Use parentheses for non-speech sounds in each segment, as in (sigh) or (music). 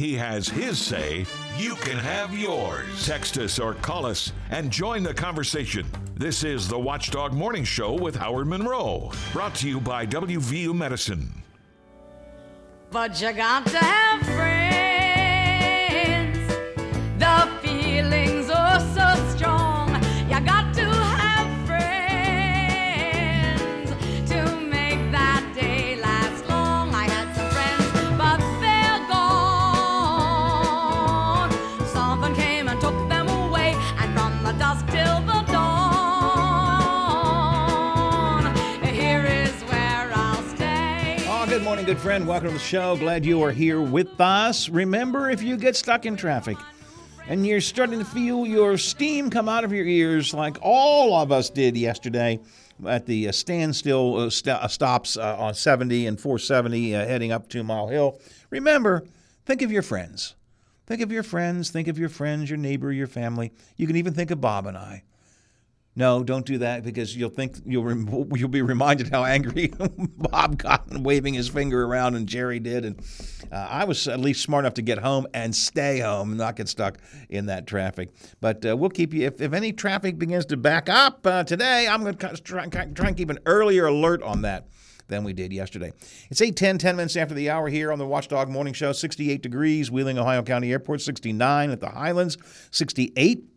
He has his say, you can have yours. Text us or call us and join the conversation. This is the Watchdog Morning Show with Howard Monroe, brought to you by WVU Medicine. But you got to have friends. Good friend. Welcome to the show. Glad you are here with us. Remember, if you get stuck in traffic and you're starting to feel your steam come out of your ears, like all of us did yesterday at the uh, standstill uh, st- uh, stops on 70 and 470 uh, heading up to Mile Hill, remember, think of your friends. Think of your friends. Think of your friends, your neighbor, your family. You can even think of Bob and I. No, don't do that because you'll think you'll rem- you'll be reminded how angry (laughs) Bob got and waving his finger around, and Jerry did. And uh, I was at least smart enough to get home and stay home, not get stuck in that traffic. But uh, we'll keep you if, if any traffic begins to back up uh, today. I'm going to try, try and keep an earlier alert on that than we did yesterday. It's 8:10, 10 minutes after the hour here on the Watchdog Morning Show. 68 degrees, Wheeling, Ohio County Airport. 69 at the Highlands. 68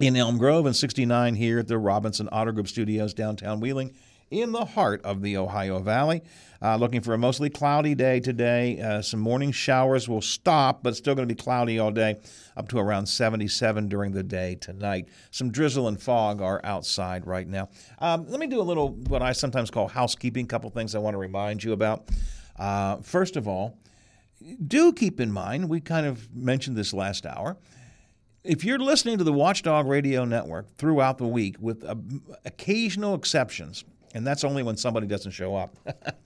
in Elm Grove and 69 here at the Robinson Auto Group Studios downtown Wheeling in the heart of the Ohio Valley. Uh, looking for a mostly cloudy day today. Uh, some morning showers will stop, but still going to be cloudy all day, up to around 77 during the day tonight. Some drizzle and fog are outside right now. Um, let me do a little what I sometimes call housekeeping, couple things I want to remind you about. Uh, first of all, do keep in mind, we kind of mentioned this last hour if you're listening to the Watchdog Radio Network throughout the week, with uh, occasional exceptions, and that's only when somebody doesn't show up,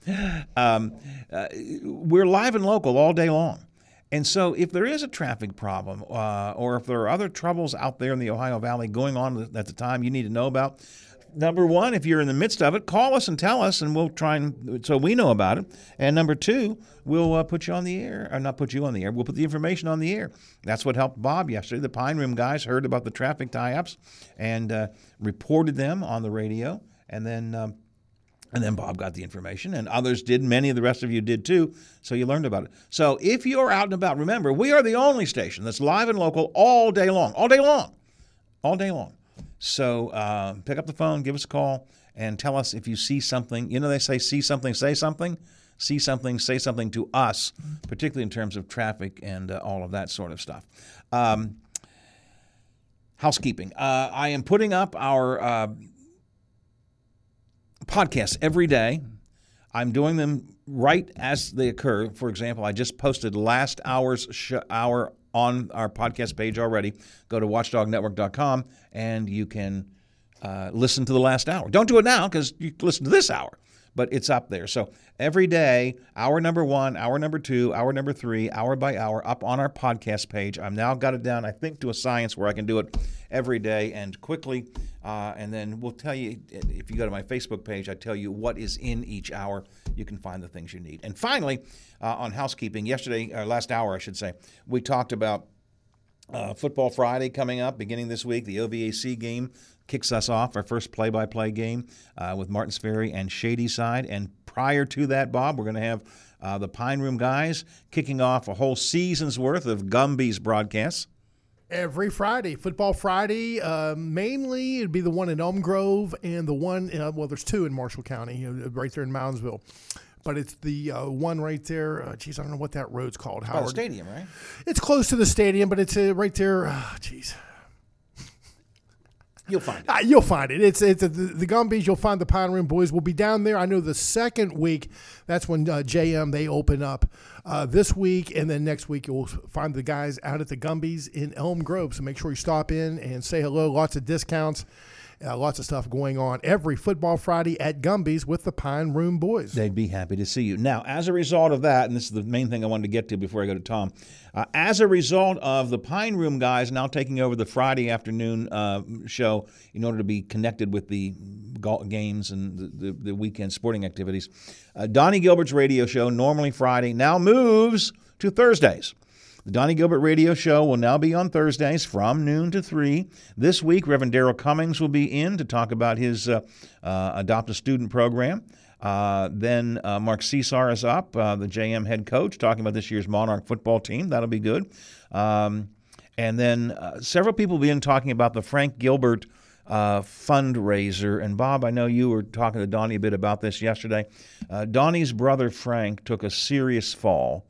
(laughs) um, uh, we're live and local all day long. And so, if there is a traffic problem, uh, or if there are other troubles out there in the Ohio Valley going on at the time you need to know about, number one, if you're in the midst of it, call us and tell us, and we'll try and so we know about it. And number two, we'll uh, put you on the air, or not put you on the air. We'll put the information on the air. That's what helped Bob yesterday. The Pine Room guys heard about the traffic tie-ups and uh, reported them on the radio, and then. Um, and then Bob got the information, and others did. Many of the rest of you did too. So you learned about it. So if you're out and about, remember, we are the only station that's live and local all day long, all day long, all day long. So uh, pick up the phone, give us a call, and tell us if you see something. You know, they say, see something, say something. See something, say something to us, particularly in terms of traffic and uh, all of that sort of stuff. Um, housekeeping. Uh, I am putting up our uh, podcasts every day. I'm doing them right as they occur. For example, I just posted last hour's sh- hour on our podcast page already. Go to watchdognetwork.com and you can uh, listen to the last hour. Don't do it now because you listen to this hour, but it's up there. So every day, hour number one, hour number two, hour number three, hour by hour, up on our podcast page. I've now got it down, I think, to a science where I can do it every day and quickly. Uh, and then we'll tell you if you go to my Facebook page, I tell you what is in each hour. You can find the things you need. And finally, uh, on housekeeping, yesterday, or last hour, I should say, we talked about uh, Football Friday coming up, beginning this week. The OVAC game kicks us off, our first play by play game uh, with Martins Ferry and Shadyside. And prior to that, Bob, we're going to have uh, the Pine Room guys kicking off a whole season's worth of Gumby's broadcasts. Every Friday, Football Friday. Uh, mainly, it'd be the one in Elm Grove and the one, uh, well, there's two in Marshall County, you know, right there in Moundsville. But it's the uh, one right there. Uh, geez, I don't know what that road's called. Howard. the stadium, right? It's close to the stadium, but it's uh, right there. Uh, geez. You'll find it. Uh, you'll find it. It's it's the, the Gumbies. You'll find the Pine Room Boys. will be down there. I know the second week. That's when uh, JM they open up uh, this week, and then next week you'll find the guys out at the Gumbies in Elm Grove. So make sure you stop in and say hello. Lots of discounts. Uh, lots of stuff going on every football Friday at Gumby's with the Pine Room Boys. They'd be happy to see you. Now, as a result of that, and this is the main thing I wanted to get to before I go to Tom, uh, as a result of the Pine Room guys now taking over the Friday afternoon uh, show in order to be connected with the games and the, the, the weekend sporting activities, uh, Donnie Gilbert's radio show, normally Friday, now moves to Thursdays. The Donnie Gilbert Radio Show will now be on Thursdays from noon to 3. This week, Reverend Daryl Cummings will be in to talk about his uh, uh, Adopt a Student program. Uh, then uh, Mark Cesar is up, uh, the JM head coach, talking about this year's Monarch football team. That'll be good. Um, and then uh, several people will be in talking about the Frank Gilbert uh, fundraiser. And Bob, I know you were talking to Donnie a bit about this yesterday. Uh, Donnie's brother Frank took a serious fall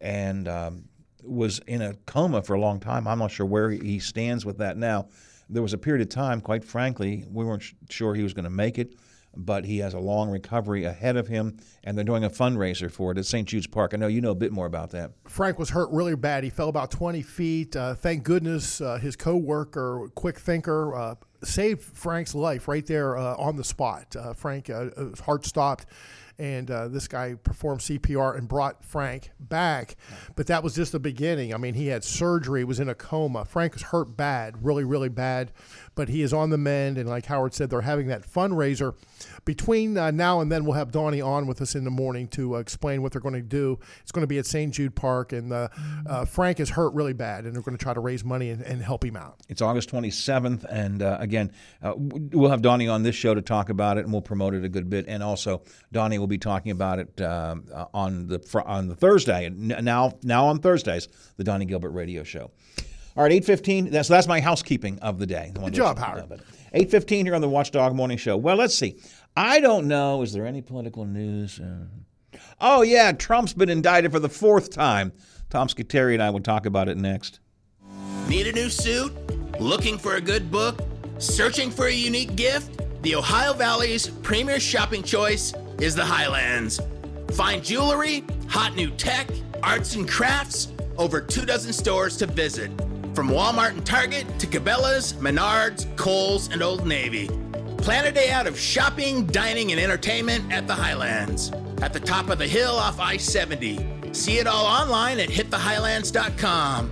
and um, was in a coma for a long time. I'm not sure where he stands with that now. There was a period of time, quite frankly, we weren't sh- sure he was going to make it but he has a long recovery ahead of him, and they're doing a fundraiser for it at St. Jude's Park. I know you know a bit more about that. Frank was hurt really bad. He fell about 20 feet. Uh, thank goodness uh, his coworker, quick thinker, uh, saved Frank's life right there uh, on the spot. Uh, Frank, uh, heart stopped and uh, this guy performed CPR and brought Frank back. But that was just the beginning. I mean, he had surgery, was in a coma. Frank was hurt bad, really, really bad, but he is on the mend. And like Howard said, they're having that fundraiser. Between uh, now and then, we'll have Donnie on with us in the morning to uh, explain what they're going to do. It's going to be at St. Jude Park, and uh, uh, Frank is hurt really bad, and they're going to try to raise money and, and help him out. It's August 27th, and uh, again, uh, we'll have Donnie on this show to talk about it, and we'll promote it a good bit. And also, Donnie will be talking about it um, uh, on the fr- on the Thursday. Now, now on Thursdays, the Donnie Gilbert Radio Show. All right, 8:15. That's that's my housekeeping of the day. Good job, Howard. 8:15 here on the Watchdog Morning Show. Well, let's see. I don't know. Is there any political news? Uh, oh yeah, Trump's been indicted for the fourth time. Tom Scuteri and I will talk about it next. Need a new suit? Looking for a good book? Searching for a unique gift? The Ohio Valley's premier shopping choice is the Highlands. Find jewelry, hot new tech, arts and crafts, over two dozen stores to visit. From Walmart and Target to Cabela's, Menards, Kohl's, and Old Navy. Plan a day out of shopping, dining, and entertainment at the Highlands. At the top of the hill off I 70. See it all online at hitthehighlands.com.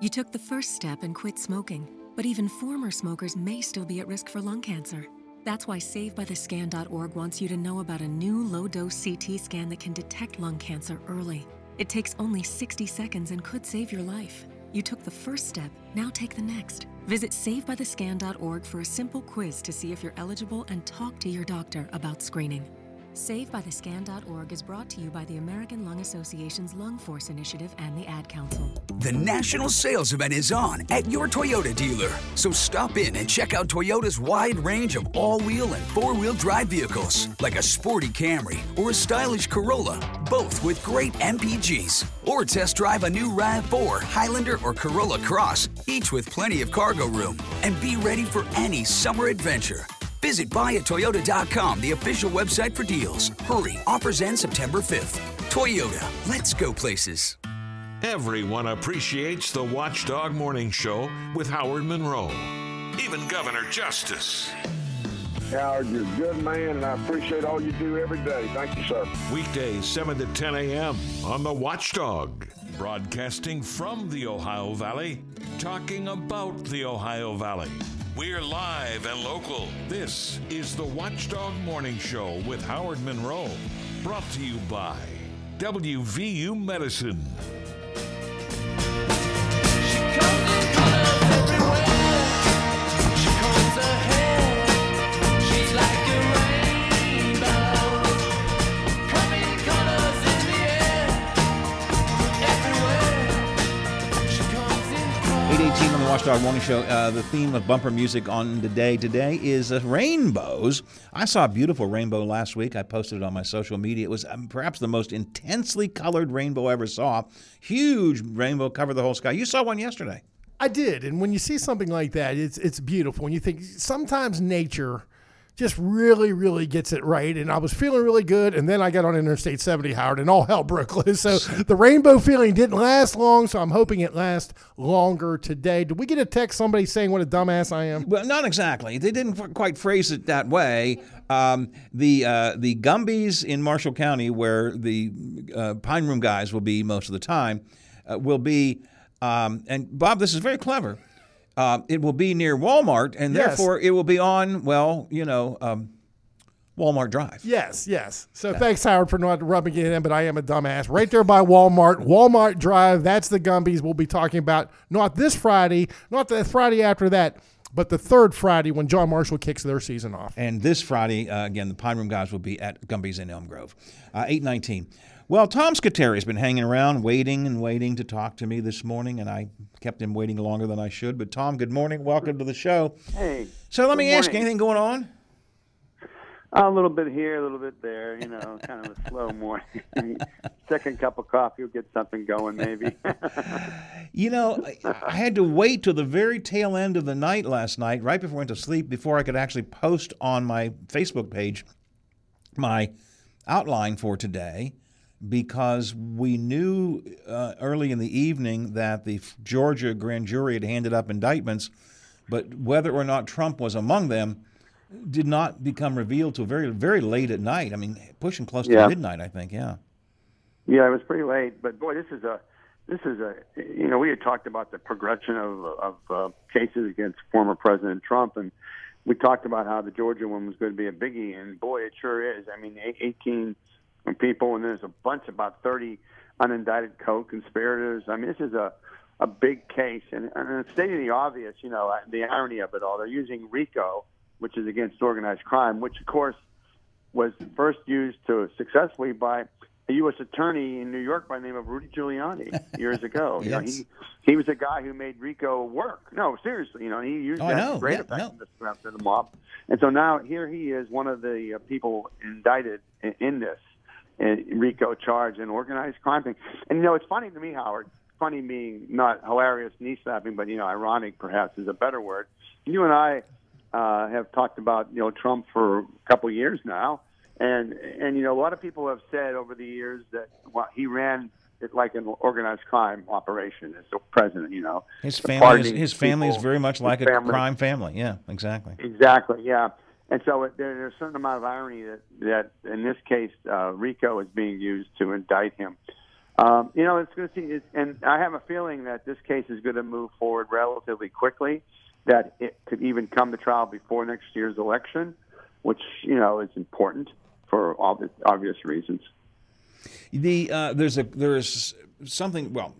You took the first step and quit smoking, but even former smokers may still be at risk for lung cancer. That's why SaveByTheScan.org wants you to know about a new low dose CT scan that can detect lung cancer early. It takes only 60 seconds and could save your life. You took the first step, now take the next. Visit SaveByTheScan.org for a simple quiz to see if you're eligible and talk to your doctor about screening. SaveByTheScan.org is brought to you by the American Lung Association's Lung Force Initiative and the Ad Council. The national sales event is on at your Toyota dealer. So stop in and check out Toyota's wide range of all wheel and four wheel drive vehicles, like a sporty Camry or a stylish Corolla, both with great MPGs. Or test drive a new RAV4, Highlander, or Corolla Cross, each with plenty of cargo room. And be ready for any summer adventure. Visit buyatoyota.com, the official website for deals. Hurry, offers end September 5th. Toyota, let's go places. Everyone appreciates the Watchdog Morning Show with Howard Monroe. Even Governor Justice. Howard, you're a good man, and I appreciate all you do every day. Thank you, sir. Weekdays 7 to 10 a.m. on the Watchdog. Broadcasting from the Ohio Valley, talking about the Ohio Valley. We're live and local. This is the Watchdog Morning Show with Howard Monroe. Brought to you by WVU Medicine. Watchdog Morning Show. Uh, the theme of bumper music on the day today is uh, rainbows. I saw a beautiful rainbow last week. I posted it on my social media. It was um, perhaps the most intensely colored rainbow I ever saw. Huge rainbow covered the whole sky. You saw one yesterday. I did, and when you see something like that, it's it's beautiful. And you think sometimes nature just really, really gets it right. And I was feeling really good, and then I got on Interstate 70, Howard, and all hell broke loose. So (laughs) the rainbow feeling didn't last long. So I'm hoping it lasts longer today. Did we get a text somebody saying what a dumbass I am? Well, not exactly. They didn't quite phrase it that way. Um, the uh, the Gumbies in Marshall County, where the uh, Pine Room guys will be most of the time, uh, will be. Um, and Bob, this is very clever. Uh, it will be near Walmart, and Yes. therefore it will be on. Well, you know. Um, Walmart Drive. Yes, yes. So thanks, Howard, for not rubbing it in, but I am a dumbass. Right there by Walmart, Walmart Drive. That's the Gumbies we'll be talking about. Not this Friday, not the Friday after that, but the third Friday when John Marshall kicks their season off. And this Friday, uh, again, the Pine Room guys will be at Gumby's in Elm Grove, uh, 819. Well, Tom Scuteri has been hanging around, waiting and waiting to talk to me this morning, and I kept him waiting longer than I should. But, Tom, good morning. Welcome to the show. Hey. So, let me ask you anything going on? A little bit here, a little bit there. You know, (laughs) kind of a slow morning. (laughs) Second cup of coffee will get something going, maybe. (laughs) You know, I, I had to wait till the very tail end of the night last night, right before I went to sleep, before I could actually post on my Facebook page my outline for today because we knew uh, early in the evening that the Georgia grand jury had handed up indictments, but whether or not Trump was among them did not become revealed till very, very late at night. I mean, pushing close yeah. to midnight, I think. Yeah. Yeah, it was pretty late, but boy, this is a, this is a, you know, we had talked about the progression of of uh, cases against former President Trump, and we talked about how the Georgia one was going to be a biggie, and boy, it sure is. I mean, 18- and people, and there's a bunch about 30 unindicted co-conspirators. I mean, this is a a big case, and, and stating the obvious, you know, the irony of it all. They're using RICO, which is against organized crime, which of course was first used to successfully by a U.S. attorney in New York by the name of Rudy Giuliani (laughs) years ago. yes. you know, he he was a guy who made RICO work. No, seriously, you know he used oh, that great yeah, effectiveness no. to the mob, and so now here he is, one of the uh, people indicted in, in this. RICO charge and organized crime thing. And you know, it's funny to me, Howard. Funny being not hilarious, knee slapping, but you know, ironic perhaps is a better word. You and I uh, have talked about you know Trump for a couple years now, and and you know a lot of people have said over the years that well, he ran it like an organized crime operation as the president. You know, His family, is, his family is very much like a family. crime family. Yeah, exactly. Exactly. Yeah. And so it, there, there's a certain amount of irony that, that in this case, uh, RICO is being used to indict him. Um, you know, it's going to see, and I have a feeling that this case is going to move forward relatively quickly. That it could even come to trial before next year's election, which you know is important for obvious, obvious reasons. The uh, there's a there's something. Well,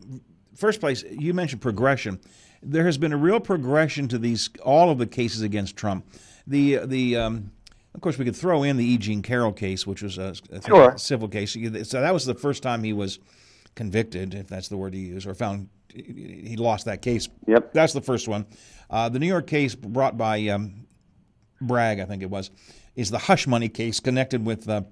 first place you mentioned progression. There has been a real progression to these all of the cases against Trump. The the um, of course we could throw in the E. Jean Carroll case, which was a, Sure. a civil case. So that was the first time he was convicted, if that's the word to use, or found he lost that case. Yep. That's the first one. Uh, the New York case brought by um, Bragg, I think it was, is the hush money case connected with uh,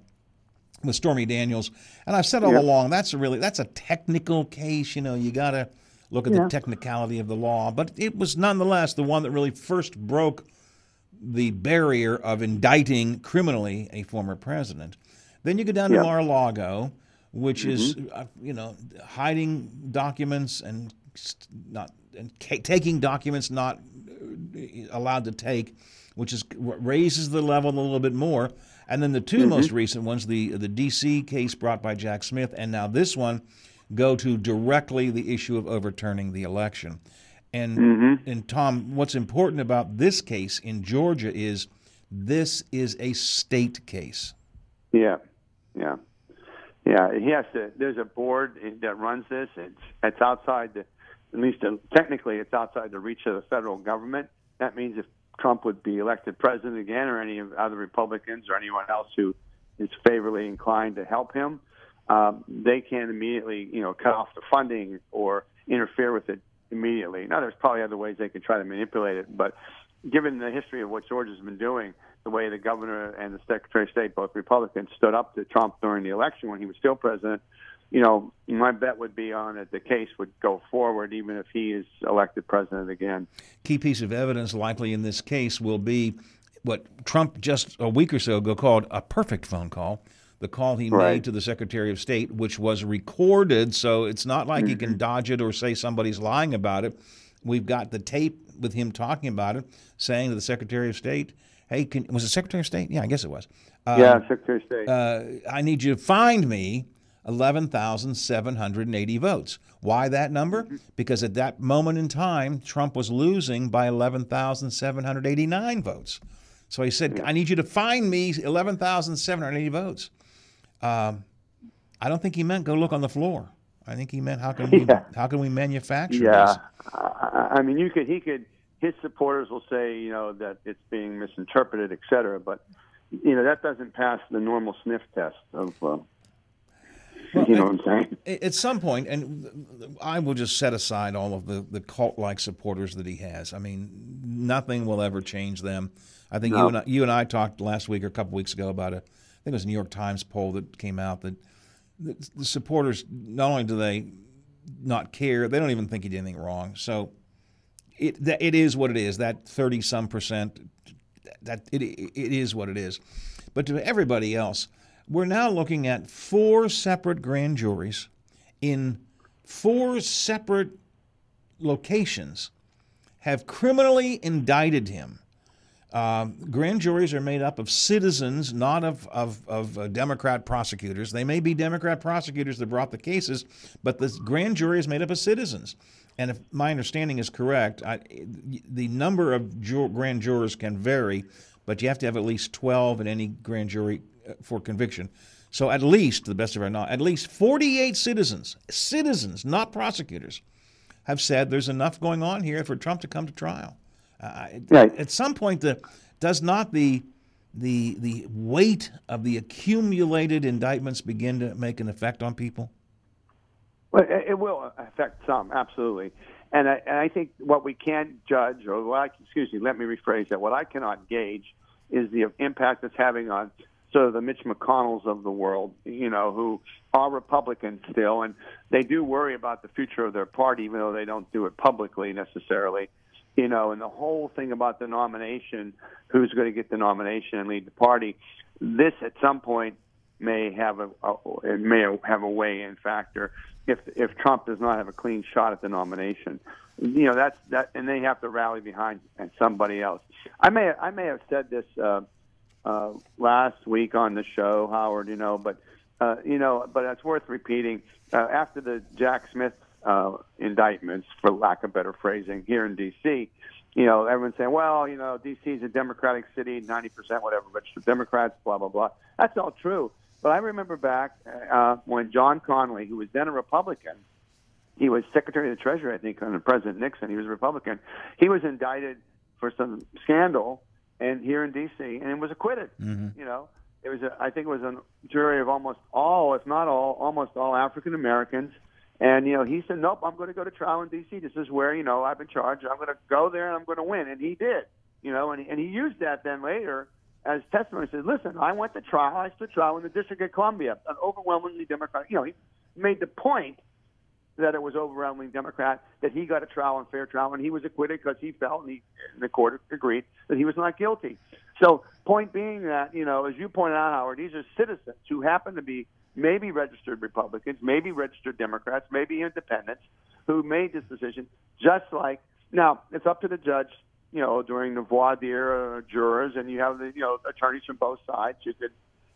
with Stormy Daniels. And I've said all Yeah. along that's a really that's a technical case. You know, you got to look at the technicality of the law. But it was nonetheless the one that really first broke the barrier of indicting criminally a former president. Then you go down to Mar-a-Lago, which is uh, you know hiding documents and not and ca- taking documents not uh, allowed to take, which is raises the level a little bit more. And then the 2 most recent ones, the the D.C. case brought by Jack Smith, and now this one, go to directly the issue of overturning the election. And and Tom, what's important about this case in Georgia is this is a state case. Yeah, yeah, yeah. He has to. There's a board that runs this. It's it's outside the, at least uh, technically, it's outside the reach of the federal government. That means if Trump would be elected president again, or any of other Republicans, or anyone else who is favorably inclined to help him, um, they can immediately, you know, cut off the funding or interfere with it immediately. Now, there's probably other ways they could try to manipulate it, but given the history of what Georgia's been doing, the way the governor and the secretary of state, both Republicans, stood up to Trump during the election when he was still president, you know, my bet would be on that the case would go forward even if he is elected president again. Key piece of evidence likely in this case will be what Trump just a week or so ago called a perfect phone call. The call he Right. made to the Secretary of State, which was recorded, so it's not like he Mm-hmm. can dodge it or say somebody's lying about it. We've got the tape with him talking about it, saying to the Secretary of State, "Hey, can, was it Secretary of State? Yeah, I guess it was. Uh, yeah, Secretary of State. uh, I need you to find me 11,780 votes. Why that number? Because at that moment in time, Trump was losing by 11,789 votes. So he said, I need you to find me 11,780 votes. Um, I don't think he meant go look on the floor. I think he meant how can we (laughs) Yeah. how can we manufacture Yeah, this? I, I mean, you could he could his supporters will say you know that it's being misinterpreted, et cetera, but you know that doesn't pass the normal sniff test of. Uh, you know what I'm saying? At some point, and I will just set aside all of the, the cult like supporters that he has. I mean, nothing will ever change them. I think you and I, you and I talked last week or a couple weeks ago about a, think it was a New York Times poll that came out that the, supporters not only do they not care, they don't even think he did anything wrong. So it it is what it is. That thirty some percent, that it it is what it is. But to everybody else, we're now looking at four separate grand juries in four separate locations have criminally indicted him. Um, grand juries are made up of citizens, not of, of, of uh, Democrat prosecutors. They may be Democrat prosecutors that brought the cases, but the grand jury is made up of citizens. And if my understanding is correct, I, the number of ju- grand jurors can vary, but you have to have at least 12 in any grand jury uh, for conviction. So at least, to the best of our knowledge, at least 48 citizens, citizens, not prosecutors, have said there's enough going on here for Trump to come to trial. Uh, Right. At some point, the, does not the the the weight of the accumulated indictments begin to make an effect on people? Well, it it will affect some, absolutely. And I, and I think what we can't judge, or what I, excuse me, let me rephrase that. What I cannot gauge is the impact it's having on sort of the Mitch McConnells of the world, you know, who are Republicans still, and they do worry about the future of their party, even though they don't do it publicly necessarily. You know, and the whole thing about the nomination, who's going to get the nomination and lead the party, this at some point may have a, a it may have a weigh-in factor if if Trump does not have a clean shot at the nomination. You know that's that, and they have to rally behind somebody else. I may I may have said this uh, uh, last week on the show, Howard. You know, but uh, you know, but it's worth repeating. Uh, after the Jack Smith uh, indictments, for lack of better phrasing, here in D.C., you know, everyone's saying, well, you know, D.C. is a Democratic city, 90% whatever, registered Democrats, blah, blah, blah. That's all true. But I remember back uh, when John Connally, who was then a Republican, he was Secretary of the Treasury, I think, under President Nixon. He was a Republican. He was indicted for some scandal, and here in D.C., and was acquitted. Mm-hmm. You know, it was, a, I think, it was a jury of almost all, if not all, almost all African Americans. And you know, he said, "Nope, I'm going to go to trial in D.C. This is where you know I've been charged. I'm going to go there and I'm going to win." And he did. You know, and he, and he used that then later as testimony. He said, "Listen, I went to trial. I stood trial in the District of Columbia, an overwhelmingly Democratic. You know, he made the point that it was overwhelmingly Democrat, that he got a trial and fair trial, and he was acquitted because he felt, and, he, and the court agreed that he was not guilty. So, point being that, you know, as you pointed out, Howard, these are citizens who happen to be maybe registered Republicans, maybe registered Democrats, maybe independents, who made this decision. Just like now, it's up to the judge. You know, during the voir dire uh, jurors, and you have the you know attorneys from both sides. You could,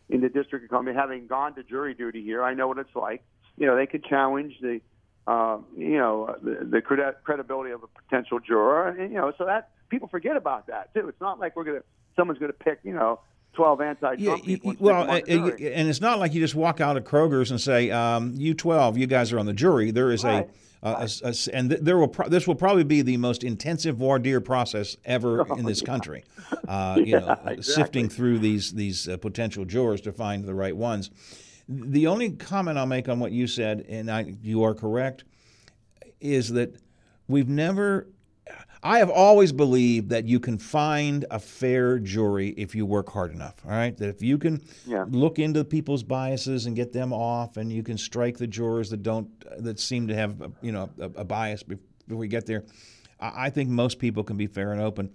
in the District of Columbia, having gone to jury duty here, I know what it's like. You know, they could challenge the uh, you know, the, the credi- credibility of a potential juror, and you know, so that people forget about that too. It's not like we're gonna someone's gonna pick, you know, twelve anti-Trump Yeah, people. y- and well, uh, uh, and it's not like you just walk out of Kroger's and say, um, "You twelve, you guys are on the jury." There is Right. a, uh, a s- a s- and th- there will pro- this will probably be the most intensive voir dire process ever (laughs) in this country. Uh, (laughs) you know, Oh, Yeah, sifting through these these uh, potential jurors to find the right ones. The only comment I'll make on what you said, and I, you are correct, is that we've never. I have always believed that you can find a fair jury if you work hard enough. All right, that if you can Yeah. look into people's biases and get them off, and you can strike the jurors that don't that seem to have you know a, a bias before we get there. I, I think most people can be fair and open.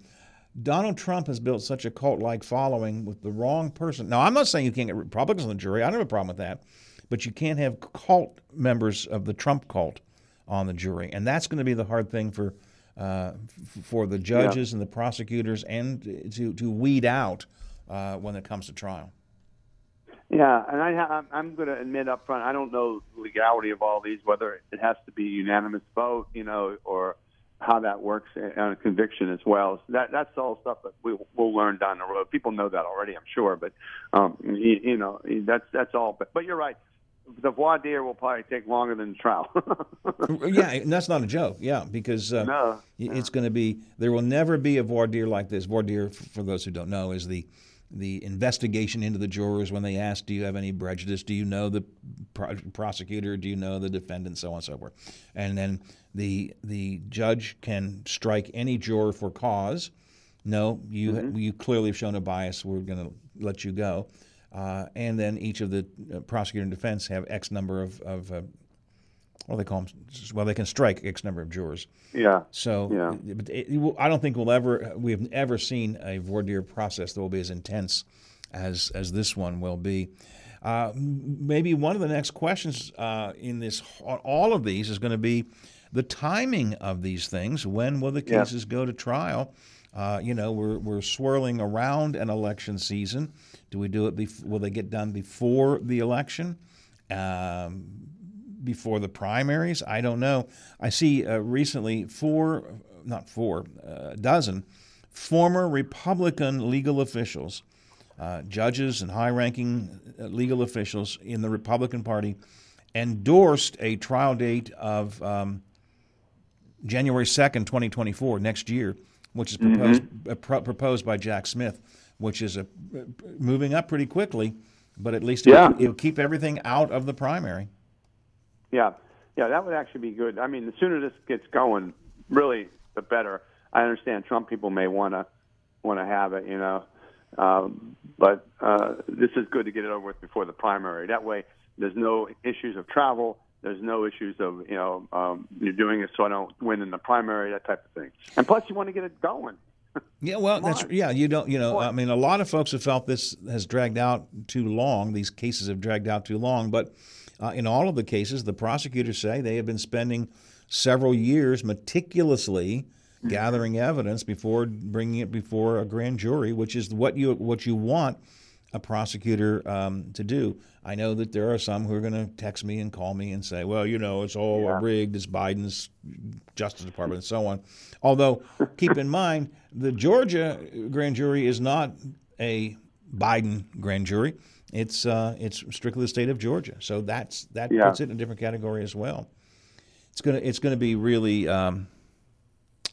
Donald Trump has built such a cult-like following with the wrong person. Now, I'm not saying you can't get Republicans on the jury. I don't have a problem with that, but you can't have cult members of the Trump cult on the jury, and that's going to be the hard thing for uh, f- for the judges and the prosecutors, and to to weed out uh, when it comes to trial. Yeah, and I, I'm- I'm going to admit up front, I don't know the legality of all these, whether it has to be unanimous vote, you know, or how that works on a conviction as well. So that that's all stuff that we we'll learn down the road. People know that already, I'm sure, but um, you, you know that's that's all. But but you're right. The voir dire will probably take longer than the trial. (laughs) yeah, and that's not a joke. Yeah, because uh, no, it's going to be there will never be a voir dire like this. Voir dire, for those who don't know, is the the investigation into the jurors when they ask, "Do you have any prejudice? Do you know the pro- prosecutor? Do you know the defendant?" So on and so forth, and then the the judge can strike any juror for cause. No, you Mm-hmm. you clearly have shown a bias. We're going to let you go, uh, and then each of the uh, prosecutor and defense have X number of of uh, what do they call them? Well, they can strike X number of jurors. yeah, So, Yeah. but it, it I don't think we'll ever we have ever seen a voir dire process that will be as intense as as this one will be. Uh, maybe one of the next questions uh, in this all of these is going to be the timing of these things. When will the Yeah. cases go to trial? Uh, you know, we're we're swirling around an election season. Do we do it? Bef- will they get done before the election? Um, before the primaries? I don't know. I see uh, recently four, not four, a dozen former Republican legal officials, uh, judges and high ranking legal officials in the Republican Party, endorsed a trial date of um, January 2nd, 2024, next year, which is proposed, uh, pro- proposed by Jack Smith, which is a, moving up pretty quickly, but at least Yeah. it'll, it'll keep everything out of the primary. Yeah, yeah, that would actually be good. I mean, the sooner this gets going, really, the better. I understand Trump people may want to want to have it, you know, um, but uh, this is good to get it over with before the primary. That way, there's no issues of travel. There's no issues of you know um, you're doing it so I don't win in the primary, that type of thing. And plus, you want to get it going. Yeah, well, that's on. yeah. You don't, you know, I mean, a lot of folks have felt this has dragged out too long. These cases have dragged out too long, but uh, in all of the cases, the prosecutors say they have been spending several years meticulously gathering evidence before bringing it before a grand jury, which is what you what you want a prosecutor um, to do. I know that there are some who are going to text me and call me and say, "Well, you know, it's all rigged. It's Biden's Justice Department and so on." Although, keep in mind, the Georgia grand jury is not a Biden grand jury. It's uh, it's strictly the state of Georgia, so that's that Yeah. puts it in a different category as well. It's gonna it's gonna be really. Um,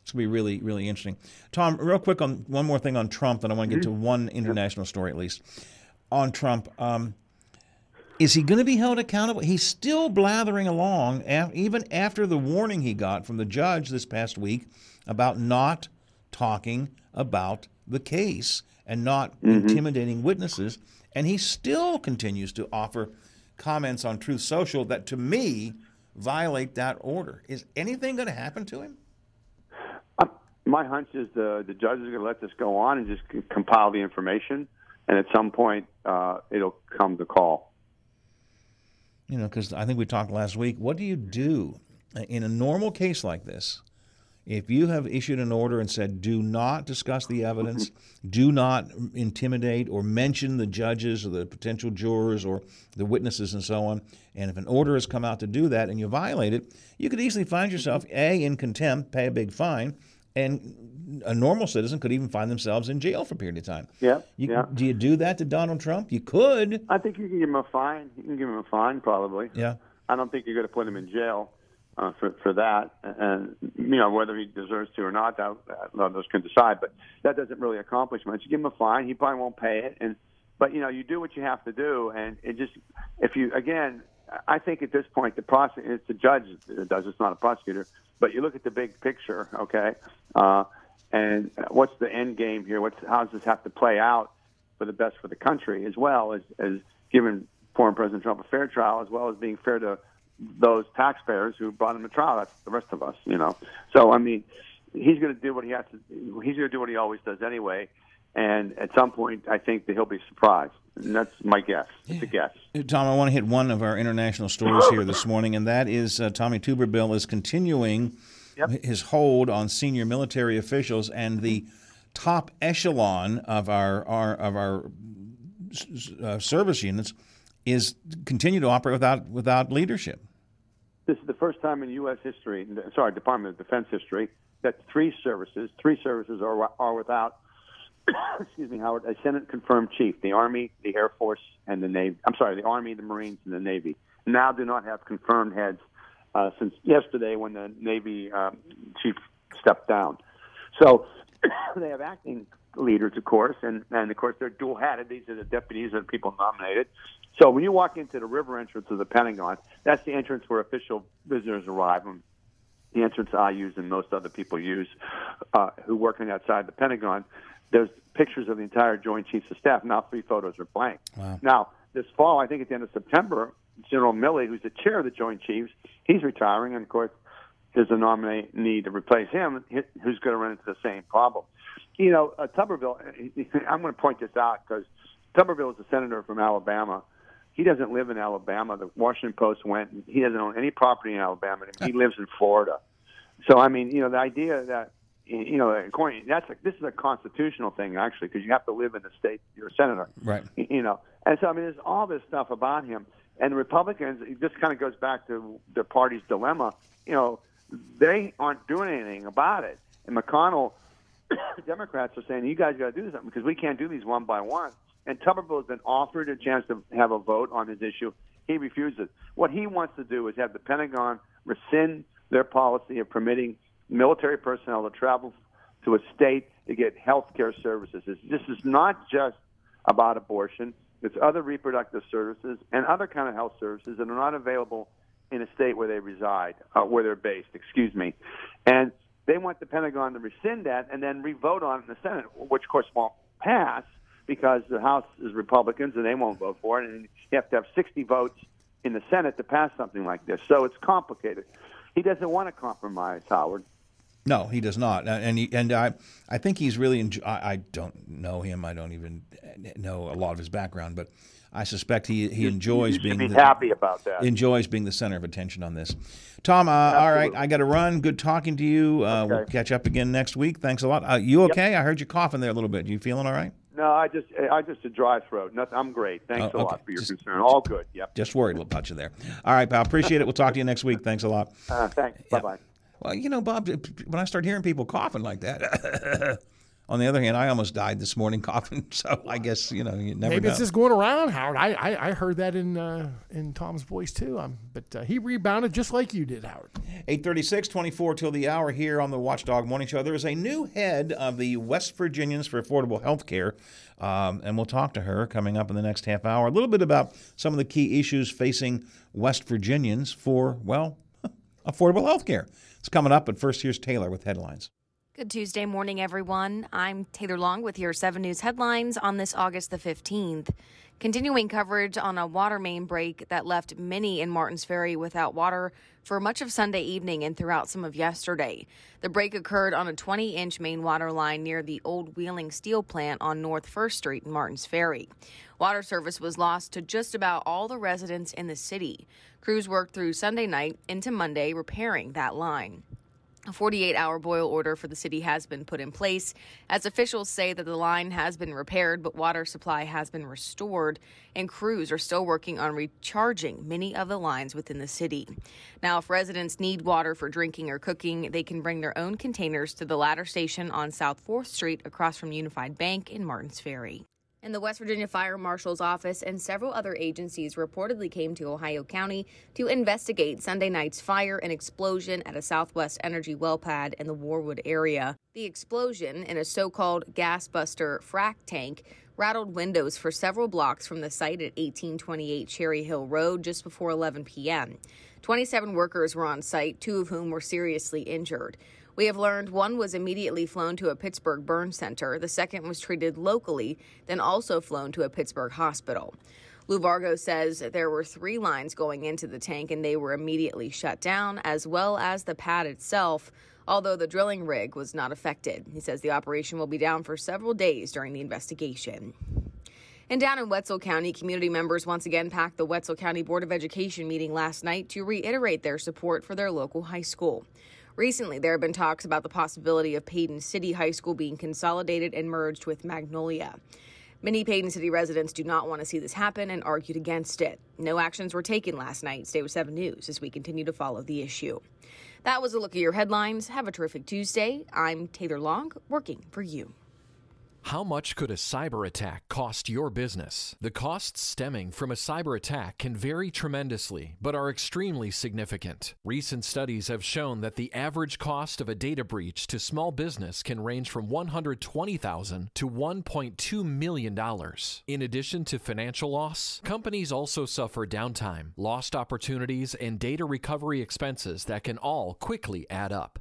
it's going to be really, really interesting. Tom, real quick on one more thing on Trump, then I want to get to one international story at least. On Trump, um, is he going to be held accountable? He's still blathering along, af- even after the warning he got from the judge this past week about not talking about the case and not intimidating witnesses. And he still continues to offer comments on Truth Social that, to me, violate that order. Is anything going to happen to him? My hunch is the the judge is going to let this go on and just c- compile the information, and at some point uh, it'll come to call. You know, because I think we talked last week. What do you do in a normal case like this? If you have issued an order and said, do not discuss the evidence, (laughs) do not intimidate or mention the judges or the potential jurors or the witnesses and so on, and if an order has come out to do that and you violate it, you could easily find yourself, A, in contempt, pay a big fine, and a normal citizen could even find themselves in jail for a period of time. Yeah, You, yeah. Do you do that to Donald Trump? You could. I think you can give him a fine. You can give him a fine, probably. Yeah. I don't think you're going to put him in jail uh, for for that, and you know whether he deserves to or not, that, that others can decide. But that doesn't really accomplish much. You give him a fine, he probably won't pay it, and but you know you do what you have to do, and it just if you again, I think at this point the prosecutor, it's the judge that does, it's not a prosecutor. But you look at the big picture, okay, uh, and what's the end game here? What's how does this have to play out for the best for the country, as well as as giving former President Trump a fair trial, as well as being fair to those taxpayers who brought him to trial. That's the rest of us, you know. So I mean, he's going to do what he has to. He's going to do what he always does anyway. And at some point, I think that he'll be surprised. And that's my guess. It's a guess. Tom, I want to hit one of our international stories here this morning, and that is uh, Tommy Tuberville is continuing his hold on senior military officials and the top echelon of our, our of our uh, service units is continue to operate without without leadership. this is the first time in U.S. history, sorry, Department of Defense history, that three services, three services are are without, (coughs) excuse me, Howard, a Senate confirmed chief. The Army, the Air Force, and the Navy. I'm sorry, the Army, the Marines, and the Navy. Now do not have confirmed heads uh, since yesterday when the Navy um, chief stepped down. So (coughs) they have acting leaders, of course, and, and of course they're dual hatted. These are the deputies that people nominated. So when you walk into the river entrance of the Pentagon, that's the entrance where official visitors arrive. And the entrance I use and most other people use uh, who working outside the Pentagon. There's pictures of the entire Joint Chiefs of Staff. Now three photos are blank. Wow. Now this fall, I think at the end of September, General Milley, who's the chair of the Joint Chiefs, he's retiring, and of course there's a nominee to replace him who's going to run into the same problem. You know, uh, Tuberville, (laughs) I'm going to point this out because Tuberville is a senator from Alabama. He doesn't live in Alabama. The Washington Post went, and he doesn't own any property in Alabama. He (laughs) lives in Florida. So, I mean, you know, the idea that, you know, according, that's a, this is a constitutional thing, actually, because you have to live in the state you're a senator. Right. You know, and so, I mean, there's all this stuff about him. And the Republicans, this kind of goes back to the party's dilemma. You know, they aren't doing anything about it. And McConnell, (coughs) Democrats are saying, you guys got to do something because we can't do these one by one. And Tuberville has been offered a chance to have a vote on his issue. He refuses. What he wants to do is have the Pentagon rescind their policy of permitting military personnel to travel to a state to get health care services. This is not just about abortion. It's other reproductive services and other kind of health services that are not available in a state where they reside, uh, where they're based, excuse me. And they want the Pentagon to rescind that and then revote on it in the Senate, which of course won't pass because the House is Republicans and they won't vote for it, and you have to have 60 votes in the Senate to pass something like this. So it's complicated. He doesn't want to compromise, Howard. No, he does not, and he, and I I think he's really. Enjoy, I, I don't know him. I don't even know a lot of his background, but I suspect he he enjoys being be the, happy about that. Enjoys being the center of attention on this. Tom, uh, all right, I got to run. Good talking to you. Uh, Okay. We'll catch up again next week. Thanks a lot. Uh, you okay? I heard you coughing there a little bit. You feeling all right? No, I just I just a dry throat. Nothing, I'm great. Thanks Oh, a lot for your Just- concern. All good. Yep. Just worried about you there. All right, pal. Appreciate it. We'll talk to you next week. Thanks a lot. Uh, thanks. Bye bye. Well, you know, Bob, when I start hearing people coughing like that, (laughs) on the other hand, I almost died this morning (laughs) coughing. So I guess you know you never Maybe know. it's just going around, Howard. I, I, I heard that in uh, in Tom's voice too. Um, but uh, he rebounded just like you did, Howard. 836, 24 till the hour here on the Watchdog Morning Show. There is a new head of the West Virginians for Affordable Health Care, um, and we'll talk to her coming up in the next half hour. A little bit about some of the key issues facing West Virginians for, well, (laughs) affordable health care. It's coming up, but first, here's Taylor with headlines. Good Tuesday morning, everyone. I'm Taylor Long with your 7 News headlines on this August the 15th. Continuing coverage on a water main break that left many in Martins Ferry without water for much of Sunday evening and throughout some of yesterday. The break occurred on a 20 inch main water line near the old Wheeling Steel plant on North First Street in Martins Ferry. Water service was lost to just about all the residents in the city. Crews worked through Sunday night into Monday repairing that line. A 48 hour boil order for the city has been put in place as officials say that the line has been repaired, but water supply has been restored, and crews are still working on recharging many of the lines within the city. Now, if residents need water for drinking or cooking, they can bring their own containers to the ladder station on South 4th Street across from Unified Bank in Martins Ferry. And the West Virginia Fire Marshal's Office and several other agencies reportedly came to Ohio County to investigate Sunday night's fire and explosion at a Southwest Energy well pad in the Warwood area. The explosion in a so called gas buster frac tank rattled windows for several blocks from the site at 1828 Cherry Hill Road just before 11 p.m. 27 workers were on site, two of whom were seriously injured. We have learned one was immediately flown to a Pittsburgh burn center. The second was treated locally, then also flown to a Pittsburgh hospital. Lou Vargo says there were three lines going into the tank and they were immediately shut down, as well as the pad itself, although the drilling rig was not affected. He says the operation will be down for several days during the investigation. And down in Wetzel County, community members once again packed the Wetzel County Board of Education meeting last night to reiterate their support for their local high school. Recently, there have been talks about the possibility of Paden City High School being consolidated and merged with Magnolia. Many Paden City residents do not want to see this happen and argued against it. No actions were taken last night. Stay with 7 News as we continue to follow the issue. That was a look at your headlines. Have a terrific Tuesday. I'm Taylor Long, working for you. How much could a cyber attack cost your business? The costs stemming from a cyber attack can vary tremendously, but are extremely significant. Recent studies have shown that the average cost of a data breach to small business can range from 120,000 to $1.2 million. In addition to financial loss, companies also suffer downtime, lost opportunities, and data recovery expenses that can all quickly add up.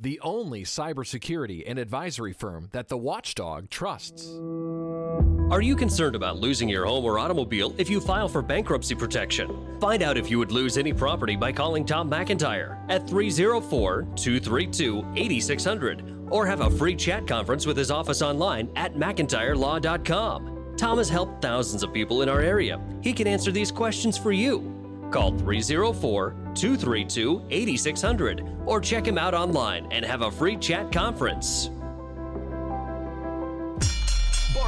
the only cybersecurity and advisory firm that the watchdog trusts. Are you concerned about losing your home or automobile if you file for bankruptcy protection? Find out if you would lose any property by calling Tom McIntyre at 304 232 8600 or have a free chat conference with his office online at McIntyreLaw.com. Tom has helped thousands of people in our area. He can answer these questions for you. Call 304 232 8600 or check him out online and have a free chat conference.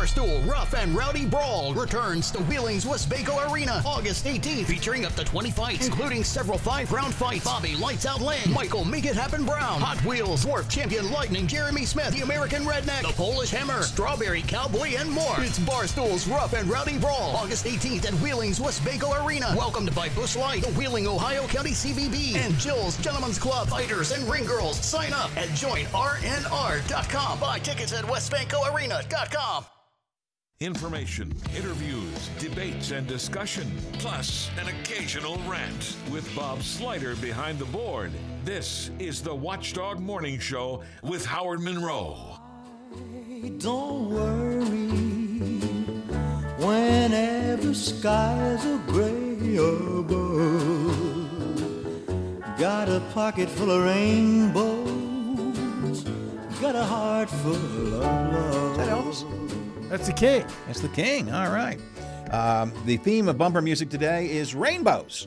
Barstool Rough and Rowdy Brawl returns to Wheeling's WesBanco Arena August 18th, featuring up to 20 fights, including several five-round fights. Bobby Lights Out Lane, Michael Make It Happen Brown, Hot Wheels, Dwarf Champion Lightning, Jeremy Smith, The American Redneck, The Polish Hammer, Strawberry Cowboy, and more. It's Barstool's Rough and Rowdy Brawl, August 18th at Wheeling's WesBanco Arena. Welcomed by Busch Light, the Wheeling, Ohio County CVB, and Jill's Gentlemen's Club, Fighters, and Ring Girls. Sign up and at joinrnr.com. Buy tickets at wesbancoarena.com. Information, interviews, debates, and discussion, plus an occasional rant with Bob Slider behind the board. This is the Watchdog Morning Show with Howard Monroe. Don't worry whenever skies are gray above. Got a pocket full of rainbows. Got a heart full of love. Is that Elvis? That's the king. That's the king. All right. Um, the theme of bumper music today is rainbows.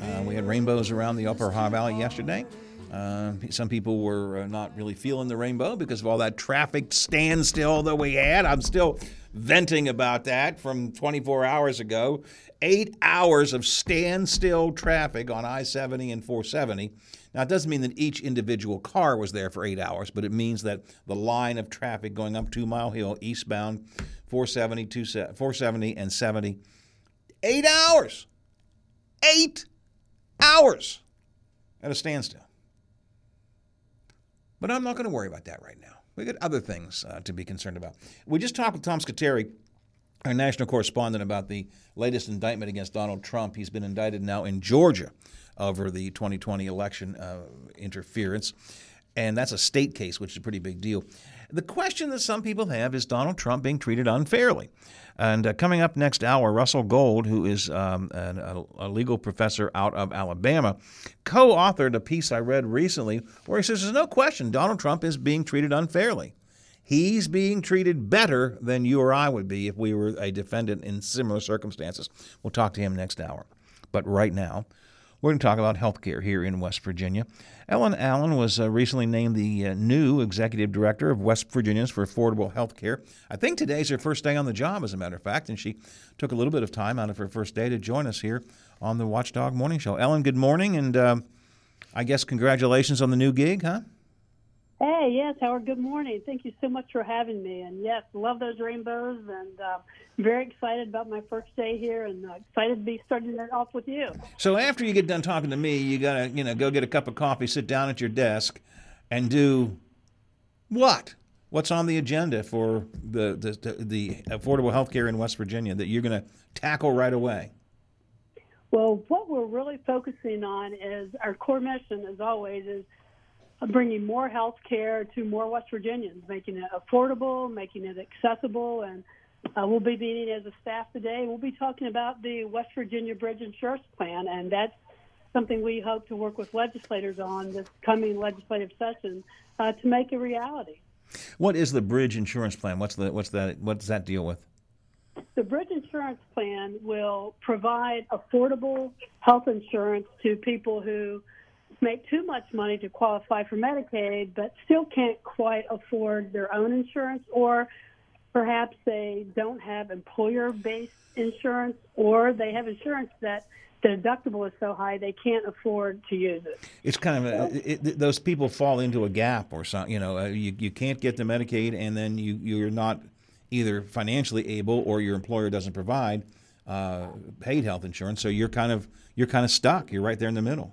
Uh, we had rainbows around the Upper Ohio Valley yesterday. Uh, some people were uh, not really feeling the rainbow because of all that traffic standstill that we had. I'm still venting about that from 24 hours ago. Eight hours of standstill traffic on I 70 and 470. Now, it doesn't mean that each individual car was there for eight hours, but it means that the line of traffic going up Two Mile Hill, eastbound, 470, 470 and 70, eight hours. Eight hours at a standstill. But I'm not going to worry about that right now. We got other things uh, to be concerned about. We just talked with Tom Scuteri, our national correspondent, about the latest indictment against Donald Trump. He's been indicted now in Georgia over the 2020 election uh, interference. And that's a state case, which is a pretty big deal. The question that some people have is Donald Trump being treated unfairly? And uh, coming up next hour, Russell Gold, who is um, an, a, legal professor out of Alabama, co authored a piece I read recently where he says there's no question Donald Trump is being treated unfairly. He's being treated better than you or I would be if we were a defendant in similar circumstances. We'll talk to him next hour. But right now, we're going to talk about health care here in West Virginia. Ellen Allen was uh, recently named the uh, new executive director of West Virginians for Affordable Health Care. I think today's her first day on the job, as a matter of fact, and she took a little bit of time out of her first day to join us here on the Watchdog Morning Show. Ellen, good morning, and uh, I guess congratulations on the new gig, huh? Hey, yes, Howard. Good morning. Thank you so much for having me. And yes, love those rainbows, and uh, very excited about my first day here, and uh, excited to be starting that off with you. So after you get done talking to me, you gotta, you know, go get a cup of coffee, sit down at your desk, and do what? What's on the agenda for the the, the affordable health care in West Virginia that you're going to tackle right away? Well, what we're really focusing on is our core mission, as always, is bringing more health care to more West Virginians, making it affordable, making it accessible, and Uh, we'll be meeting as a staff today. We'll be talking about the West Virginia Bridge Insurance Plan, and that's something we hope to work with legislators on this coming legislative session uh, to make a reality. What is the bridge insurance plan? What's the what's that? What does that deal with? The bridge insurance plan will provide affordable health insurance to people who make too much money to qualify for Medicaid, but still can't quite afford their own insurance, or perhaps they don't have employer based insurance, or they have insurance that the deductible is so high they can't afford to use it. It's kind of a, it, those people fall into a gap or something. You know, uh, you you can't get the Medicaid, and then you you're not either financially able or your employer doesn't provide uh, paid health insurance, so you're kind of you're kind of stuck. You're right there in the middle.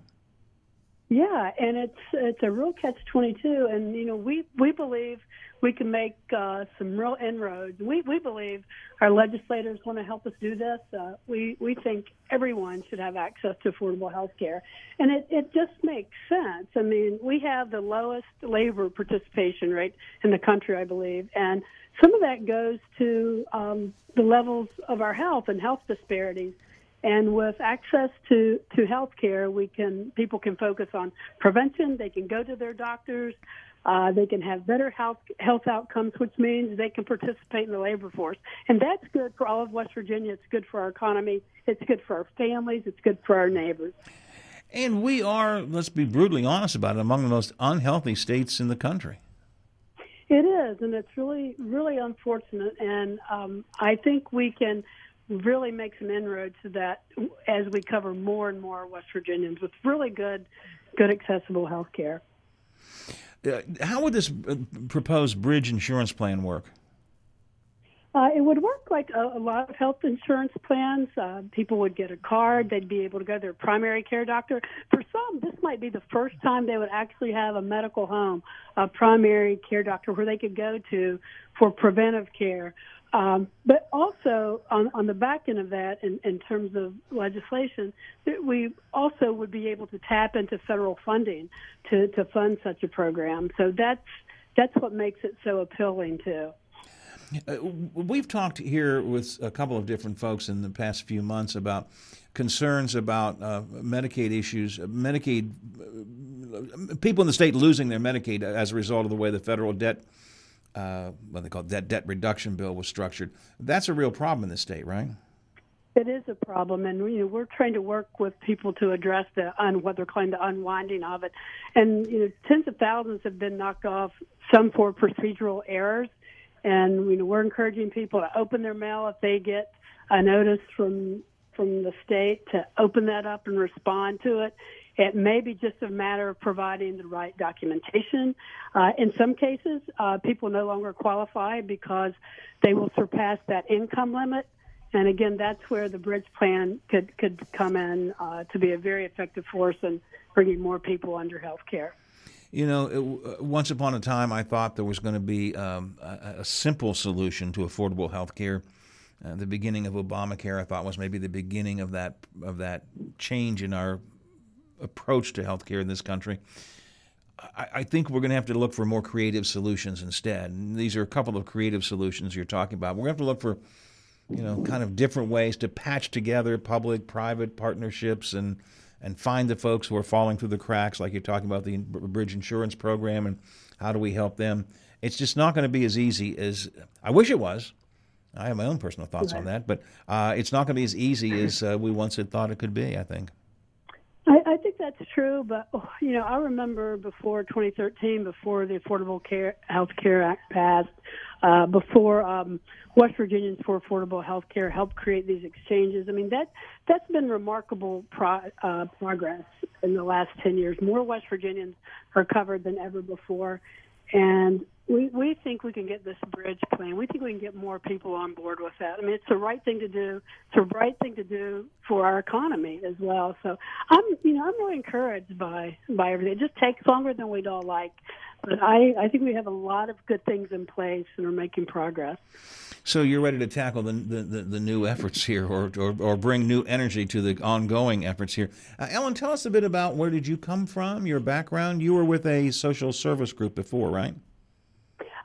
Yeah, and it's it's a real catch twenty two, and you know we we believe we can make uh, some real inroads. We we believe our legislators want to help us do this. Uh, we we think everyone should have access to affordable health care, and it it just makes sense. I mean, we have the lowest labor participation rate in the country, I believe, and some of that goes to um, the levels of our health and health disparities. And with access to, to health care, we can people can focus on prevention. They can go to their doctors. Uh, they can have better health health outcomes, which means they can participate in the labor force, and that's good for all of West Virginia. It's good for our economy. It's good for our families. It's good for our neighbors. And we are, let's be brutally honest about it, among the most unhealthy states in the country. It is, and it's really, really unfortunate. And um, I think we can really make some inroads to that as we cover more and more West Virginians with really good, good accessible health care. Uh, how would this uh, proposed bridge insurance plan work? Uh, it would work like a, a lot of health insurance plans. Uh, people would get a card. They'd be able to go to their primary care doctor. For some, this might be the first time they would actually have a medical home, a primary care doctor where they could go to for preventive care. Um, but also on, on the back end of that, in, in terms of legislation, we also would be able to tap into federal funding to, to fund such a program. So that's that's what makes it so appealing too. Uh, we've talked here with a couple of different folks in the past few months about concerns about uh, Medicaid issues, Medicaid uh, people in the state losing their Medicaid as a result of the way the federal debt, uh, what they call debt debt reduction bill was structured. That's a real problem in the state, right? It is a problem, and you know we're trying to work with people to address the un, what they're calling the unwinding of it. And you know, tens of thousands have been knocked off, some for procedural errors and you know we're encouraging people to open their mail if they get a notice from from the state to open that up and respond to it. It may be just a matter of providing the right documentation. Uh, in some cases, uh, people no longer qualify because they will surpass that income limit. And again, that's where the bridge plan could could come in uh, to be a very effective force in bringing more people under health care. You know, it, once upon a time, I thought there was going to be um, a, a, simple solution to affordable health care. Uh, the beginning of Obamacare, I thought, was maybe the beginning of that of that change in our approach to health care in this country. I, I think we're going to have to look for more creative solutions instead. And these are a couple of creative solutions you're talking about. We're going to have to look for, you know, kind of different ways to patch together public-private partnerships and and find the folks who are falling through the cracks, like you're talking about the bridge insurance program and how do we help them. It's just not going to be as easy as I wish it was. I have my own personal thoughts on that, but uh, it's not going to be as easy as uh, we once had thought it could be. I think. I, I think that's true, but oh, you know, I remember before 2013, before the Affordable Care Health Care Act passed, uh, before um, West Virginians for Affordable Health Care helped create these exchanges. I mean, that that's been remarkable pro, uh, progress in the last 10 years. More West Virginians are covered than ever before, and we we think we can get this bridge plan. We think we can get more people on board with that. I mean, it's the right thing to do. It's the right thing to do for our economy as well. So I'm, you know, I'm really encouraged by by everything. It just takes longer than we'd all like, but I I think we have a lot of good things in place and are making progress. So you're ready to tackle the the, the, the new efforts here, or, or, or bring new energy to the ongoing efforts here. Uh, Ellen, tell us a bit about where did you come from, your background. You were with a social service group before, right?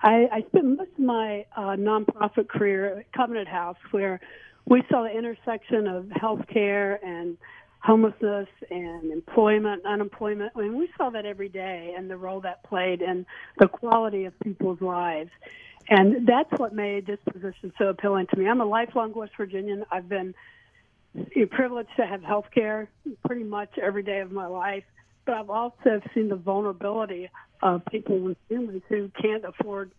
I, I spent most of my uh, nonprofit career at Covenant House, where we saw the intersection of healthcare and homelessness and employment, unemployment. I mean, we saw that every day and the role that played in the quality of people's lives. And that's what made this position so appealing to me. I'm a lifelong West Virginian. I've been privileged to have health care pretty much every day of my life, but I've also seen the vulnerability of people with families who can't afford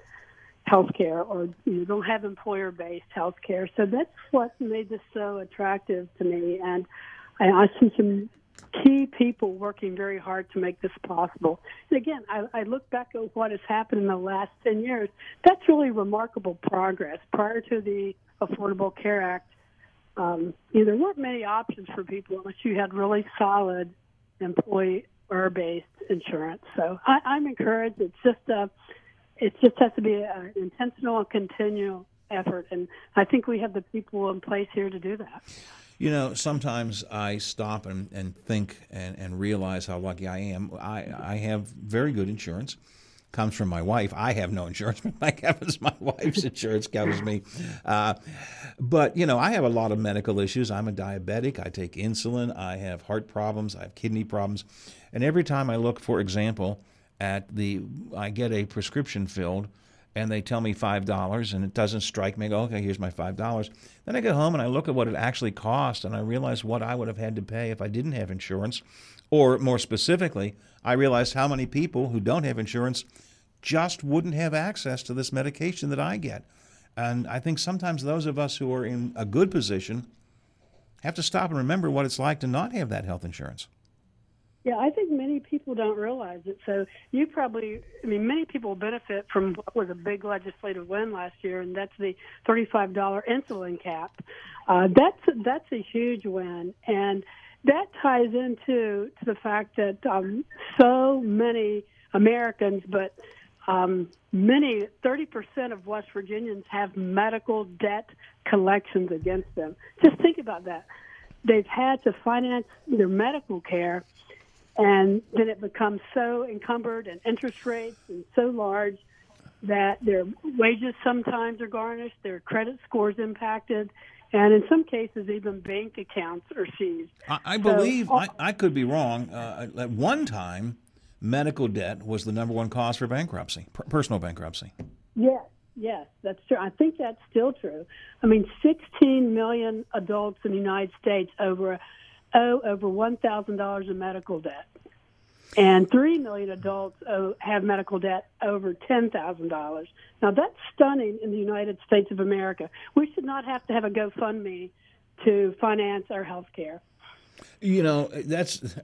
health care or you know, don't have employer based health care. So that's what made this so attractive to me. And I, I see some key people working very hard to make this possible. And again, I, I look back at what has happened in the last 10 years. That's really remarkable progress. Prior to the Affordable Care Act, um, you know, there weren't many options for people unless you had really solid employer-based insurance. So I, I'm encouraged. It's just a, it just has to be an intentional and continual effort, and I think we have the people in place here to do that. You know, sometimes I stop and, and think and, and realize how lucky I am. I, I have very good insurance. Comes from my wife. I have no insurance, but thank heavens (laughs) my wife's insurance covers me. Uh, but, you know, I have a lot of medical issues. I'm a diabetic. I take insulin. I have heart problems. I have kidney problems. And every time I look, for example, at the, I get a prescription filled and they tell me five dollars and it doesn't strike me. I go, okay, here's my five dollars. Then I get home and I look at what it actually cost and I realize what I would have had to pay if I didn't have insurance. Or more specifically, I realize how many people who don't have insurance just wouldn't have access to this medication that I get. And I think sometimes those of us who are in a good position have to stop and remember what it's like to not have that health insurance. Yeah, I think many people don't realize it. So you probably, I mean, many people benefit from what was a big legislative win last year, and that's the thirty-five dollar insulin cap. Uh, that's that's a huge win, and that ties into to the fact that um, so many Americans, but um, many, 30% of West Virginians have medical debt collections against them. Just think about that. They've had to finance their medical care and then it becomes so encumbered and interest rates and so large that their wages sometimes are garnished, their credit scores impacted, and in some cases even bank accounts are seized. I, I believe I, I, could be wrong. Uh, at one time, medical debt was the number one cause for bankruptcy, per- personal bankruptcy. Yes, yes, that's true. I think that's still true. I mean, 16 million adults in the United States over owe over $1,000 in medical debt. And 3 million adults owe, have medical debt over $10,000. Now, that's stunning in the United States of America. We should not have to have a GoFundMe to finance our health care. You know, that's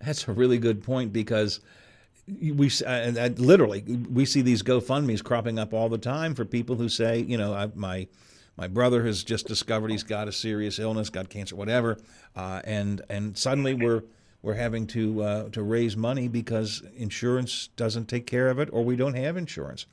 that's a really good point because we uh, literally we see these GoFundmes cropping up all the time for people who say, you know, I, my my brother has just discovered he's got a serious illness, got cancer, whatever, uh, and and suddenly we're we're having to uh, to raise money because insurance doesn't take care of it, or we don't have insurance.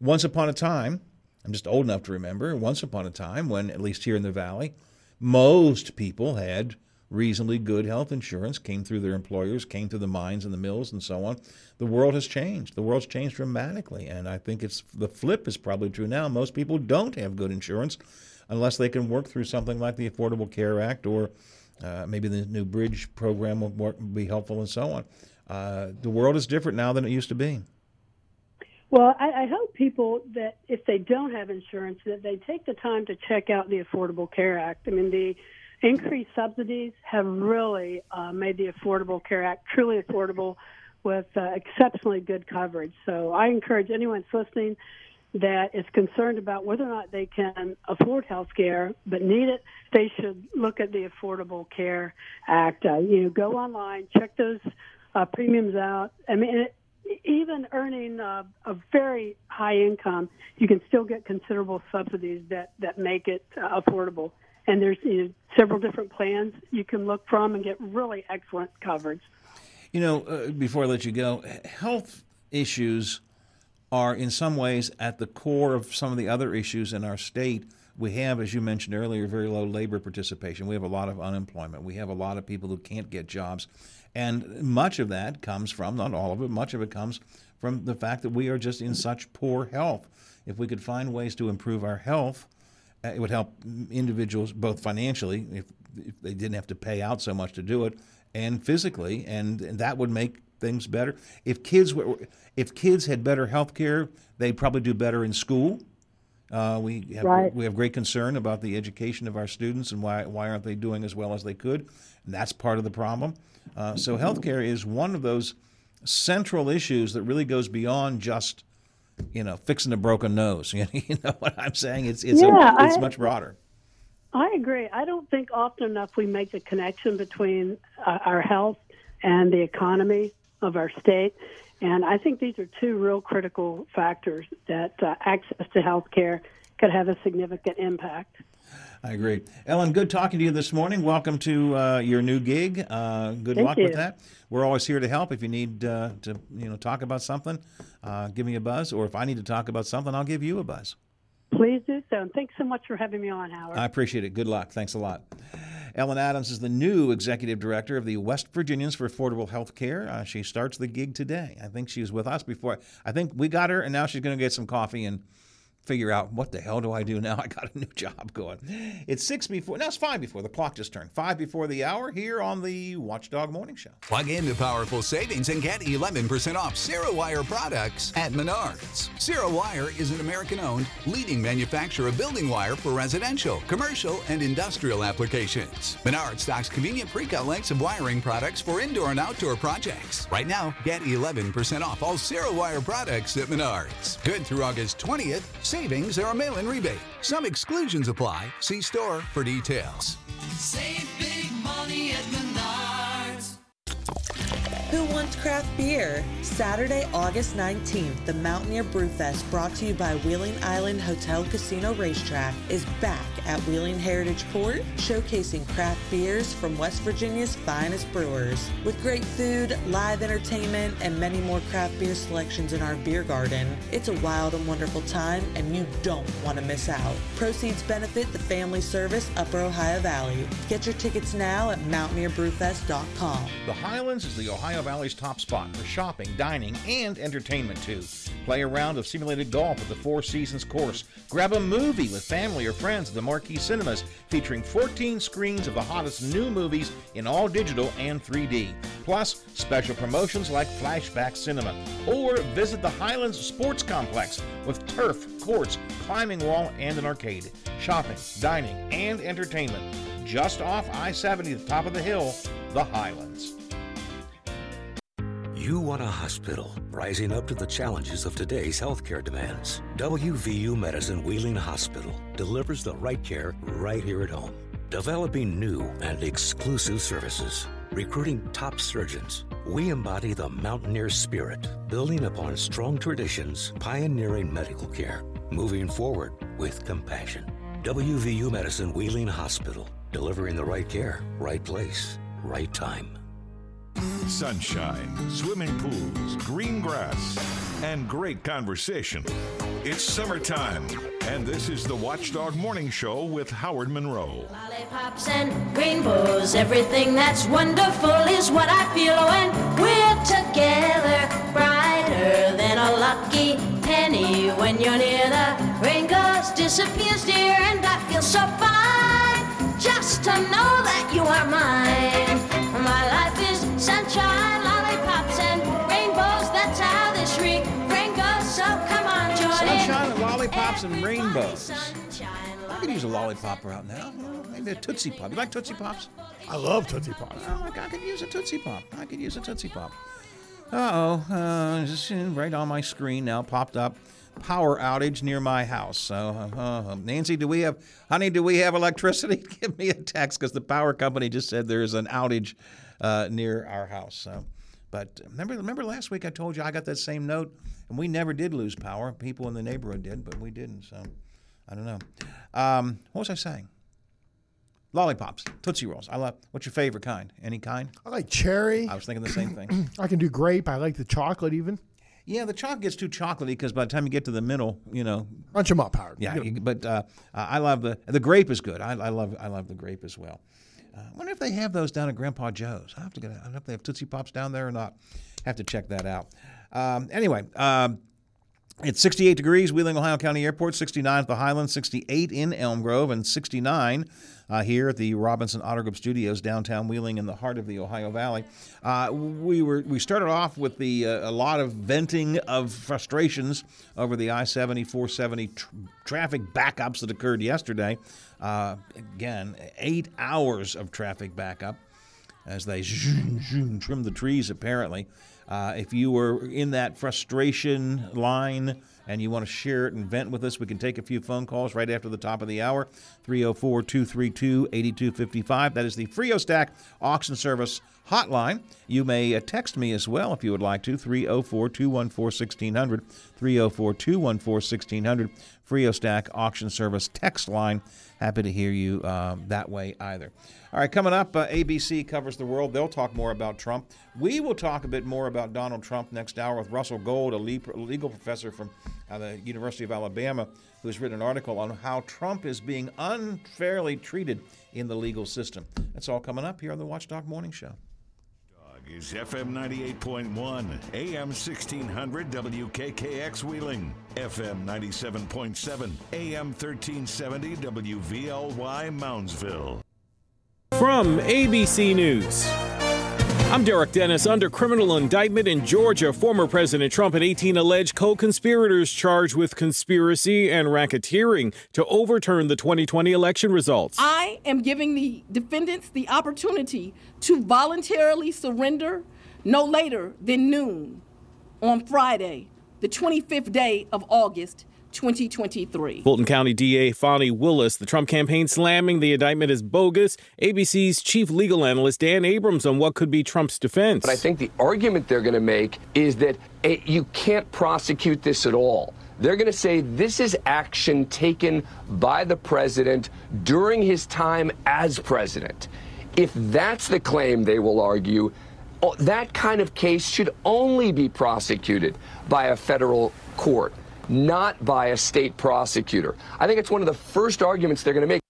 Once upon a time, I'm just old enough to remember. Once upon a time, when at least here in the valley, most people had reasonably good health insurance, came through their employers, came through the mines and the mills and so on. The world has changed. The world's changed dramatically, and I think it's the flip is probably true now. Most people don't have good insurance unless they can work through something like the Affordable Care Act or uh, maybe the new bridge program will work, be helpful and so on. Uh, the world is different now than it used to be. Well, I, I hope people that if they don't have insurance, that they take the time to check out the Affordable Care Act. I mean, the increased subsidies have really uh, made the Affordable Care Act truly affordable with uh, exceptionally good coverage. So I encourage anyone listening that is concerned about whether or not they can afford health care but need it, they should look at the Affordable Care Act. Uh, you know, go online, check those uh, premiums out. I mean, it, even earning uh, a very high income, you can still get considerable subsidies that that make it uh, affordable and there's you know, several different plans you can look from and get really excellent coverage. You know, uh, before I let you go, health issues are in some ways at the core of some of the other issues in our state. we have, as you mentioned earlier, very low labor participation. We have a lot of unemployment. We have a lot of people who can't get jobs. And much of that comes from, not all of it, much of it comes from the fact that we are just in such poor health. If we could find ways to improve our health, it would help individuals both financially, if, if they didn't have to pay out so much to do it, and physically, and, and that would make things better. If kids were, if kids had better health care, they'd probably do better in school. Uh, we have Right. we have great concern about the education of our students and why why aren't they doing as well as they could? And that's part of the problem. Uh, so healthcare is one of those central issues that really goes beyond just you know fixing a broken nose. (laughs) you know what I'm saying? It's it's Yeah, a, it's I- much broader. I agree. I don't think often enough we make the connection between uh, our health and the economy of our state. And I think these are two real critical factors that uh, access to health care could have a significant impact. I agree. Ellen, good talking to you this morning. Welcome to uh, your new gig. Uh, good Thank luck with that. We're always here to help. If you need uh, to, you know, talk about something, uh, give me a buzz. Or if I need to talk about something, I'll give you a buzz. Please do so. And thanks so much for having me on, Howard. I appreciate it. Good luck. Thanks a lot. Ellen Adams is the new executive director of the West Virginians for Affordable Health Care. Uh, she starts the gig today. I think she was with us before. I think we got her, and now she's going to get some coffee and figure out what the hell do I do now? (laughs) I got a new job going. It's six before. No, it's five before. The clock just turned. Five before the hour here on the Watchdog Morning Show. Plug into powerful savings and get 11% off Cerrowire products at Menards. Cerrowire is an American owned, leading manufacturer of building wire for residential, commercial, and industrial applications. Menards stocks convenient pre cut lengths of wiring products for indoor and outdoor projects. Right now, get 11% off all Cerrowire products at Menards. Good through August 20th. Savings are a mail in rebate. Some exclusions apply. See store for details. Save big money at. Who wants craft beer? Saturday, August 19th, the Mountaineer Brewfest, brought to you by Wheeling Island Hotel Casino Racetrack, is back at Wheeling Heritage Port, showcasing craft beers from West Virginia's finest brewers. With great food, live entertainment, and many more craft beer selections in our beer garden, it's a wild and wonderful time, and you don't want to miss out. Proceeds benefit the Family Service Upper Ohio Valley. Get your tickets now at mountaineerbrewfest.com. The Highlands is the Ohio Valley's top spot for shopping, dining, and entertainment too. Play a round of simulated golf at the Four Seasons course. Grab a movie with family or friends at the Marquee Cinemas, featuring 14 screens of the hottest new movies in all digital and 3D. Plus, special promotions like Flashback Cinema. Or visit the Highlands Sports Complex with turf, courts, climbing wall, and an arcade. Shopping, dining, and entertainment. Just off I 70, the top of the hill, the Highlands. You want a hospital rising up to the challenges of today's healthcare demands. WVU Medicine Wheeling Hospital delivers the right care right here at home. Developing new and exclusive services, recruiting top surgeons. We embody the mountaineer spirit, building upon strong traditions, pioneering medical care, moving forward with compassion. WVU Medicine Wheeling Hospital, delivering the right care, right place, right time. Sunshine, swimming pools, green grass, and great conversation. It's summertime, and this is the Watchdog Morning Show with Howard Monroe. Lollipops and rainbows, everything that's wonderful is what I feel when we're together. Brighter than a lucky penny when you're near. The rain goes, disappears, dear, and I feel so fine just to know that you are mine. Lollipops and rainbows. I could use a lollipop right now. Maybe a Tootsie Pop. You like Tootsie Pops? I love Tootsie Pops. Oh, my God, I could use a Tootsie Pop. I could use a Tootsie Pop. Uh-oh. Uh just, uh, Right on my screen now popped up. Power outage near my house. So, uh, uh, Nancy, do we have, honey, do we have electricity? (laughs) Give me a text because the power company just said there's an outage uh, near our house. So, but remember, remember last week I told you I got that same note, and we never did lose power. People in the neighborhood did, but we didn't. So, I don't know. Um, what was I saying? Lollipops, Tootsie Rolls. I love. What's your favorite kind? Any kind? I like cherry. I was thinking the same thing. (clears throat) I can do grape. I like the chocolate even. Yeah, the chocolate gets too chocolatey because by the time you get to the middle, you know, Crunch them up, Howard. yeah. You- but uh, I love the the grape is good. I, I love I love the grape as well. Uh, I wonder if they have those down at Grandpa Joe's. I have to get. I don't know if they have Tootsie Pops down there or not. Have to check that out. Um, anyway. Um, it's 68 degrees, Wheeling, Ohio County Airport, 69 at the Highlands, 68 in Elm Grove, and 69 uh, here at the Robinson Auto Group Studios, downtown Wheeling, in the heart of the Ohio Valley. Uh, we were we started off with the uh, a lot of venting of frustrations over the I-70, 470 tr- traffic backups that occurred yesterday. Uh, again, eight hours of traffic backup as they zoom, zoom, trim the trees, apparently. Uh, if you were in that frustration line and you want to share it and vent with us, we can take a few phone calls right after the top of the hour. 304 232 8255. That is the FreoStack auction service hotline. You may uh, text me as well if you would like to. 304 214 1600. 304 214 1600. FreoStack auction service text line. Happy to hear you um, that way either. All right, coming up, uh, ABC covers the world. They'll talk more about Trump. We will talk a bit more about Donald Trump next hour with Russell Gold, a legal professor from uh, the University of Alabama, who has written an article on how Trump is being unfairly treated in the legal system. That's all coming up here on the Watchdog Morning Show. Is FM 98.1, AM 1600 WKKX Wheeling, FM 97.7, AM 1370 WVLY Moundsville. From ABC News. I'm Derek Dennis. Under criminal indictment in Georgia, former President Trump and 18 alleged co conspirators charged with conspiracy and racketeering to overturn the 2020 election results. I am giving the defendants the opportunity to voluntarily surrender no later than noon on Friday, the 25th day of August, 2023. Fulton County DA Fani Willis, the Trump campaign slamming the indictment as bogus. ABC's chief legal analyst Dan Abrams on what could be Trump's defense. But I think the argument they're going to make is that eh, you can't prosecute this at all. They're going to say this is action taken by the president during his time as president. If that's the claim they will argue, oh, that kind of case should only be prosecuted by a federal court, not by a state prosecutor. I think it's one of the first arguments they're going to make.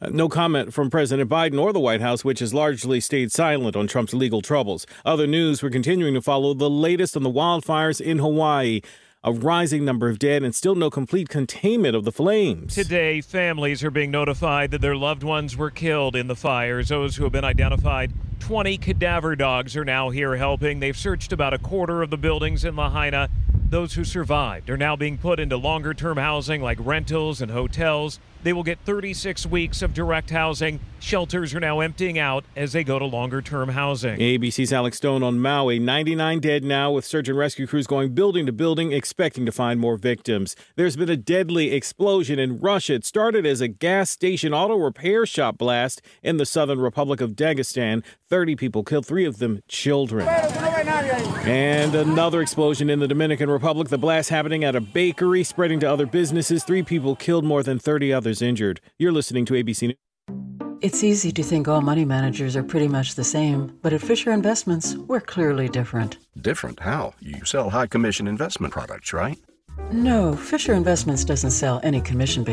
Uh, no comment from President Biden or the White House, which has largely stayed silent on Trump's legal troubles. Other news, we're continuing to follow the latest on the wildfires in Hawaii. A rising number of dead and still no complete containment of the flames. Today, families are being notified that their loved ones were killed in the fires. Those who have been identified, 20 cadaver dogs, are now here helping. They've searched about a quarter of the buildings in Lahaina. Those who survived are now being put into longer term housing like rentals and hotels. They will get 36 weeks of direct housing. Shelters are now emptying out as they go to longer term housing. ABC's Alex Stone on Maui. 99 dead now, with search and rescue crews going building to building, expecting to find more victims. There's been a deadly explosion in Russia. It started as a gas station auto repair shop blast in the southern Republic of Dagestan. 30 people killed, three of them children. And another explosion in the Dominican Republic. The blast happening at a bakery, spreading to other businesses. Three people killed, more than 30 others injured. You're listening to ABC News. It's easy to think all money managers are pretty much the same, but at Fisher Investments, we're clearly different. Different? How? You sell high commission investment products, right? No, Fisher Investments doesn't sell any commission based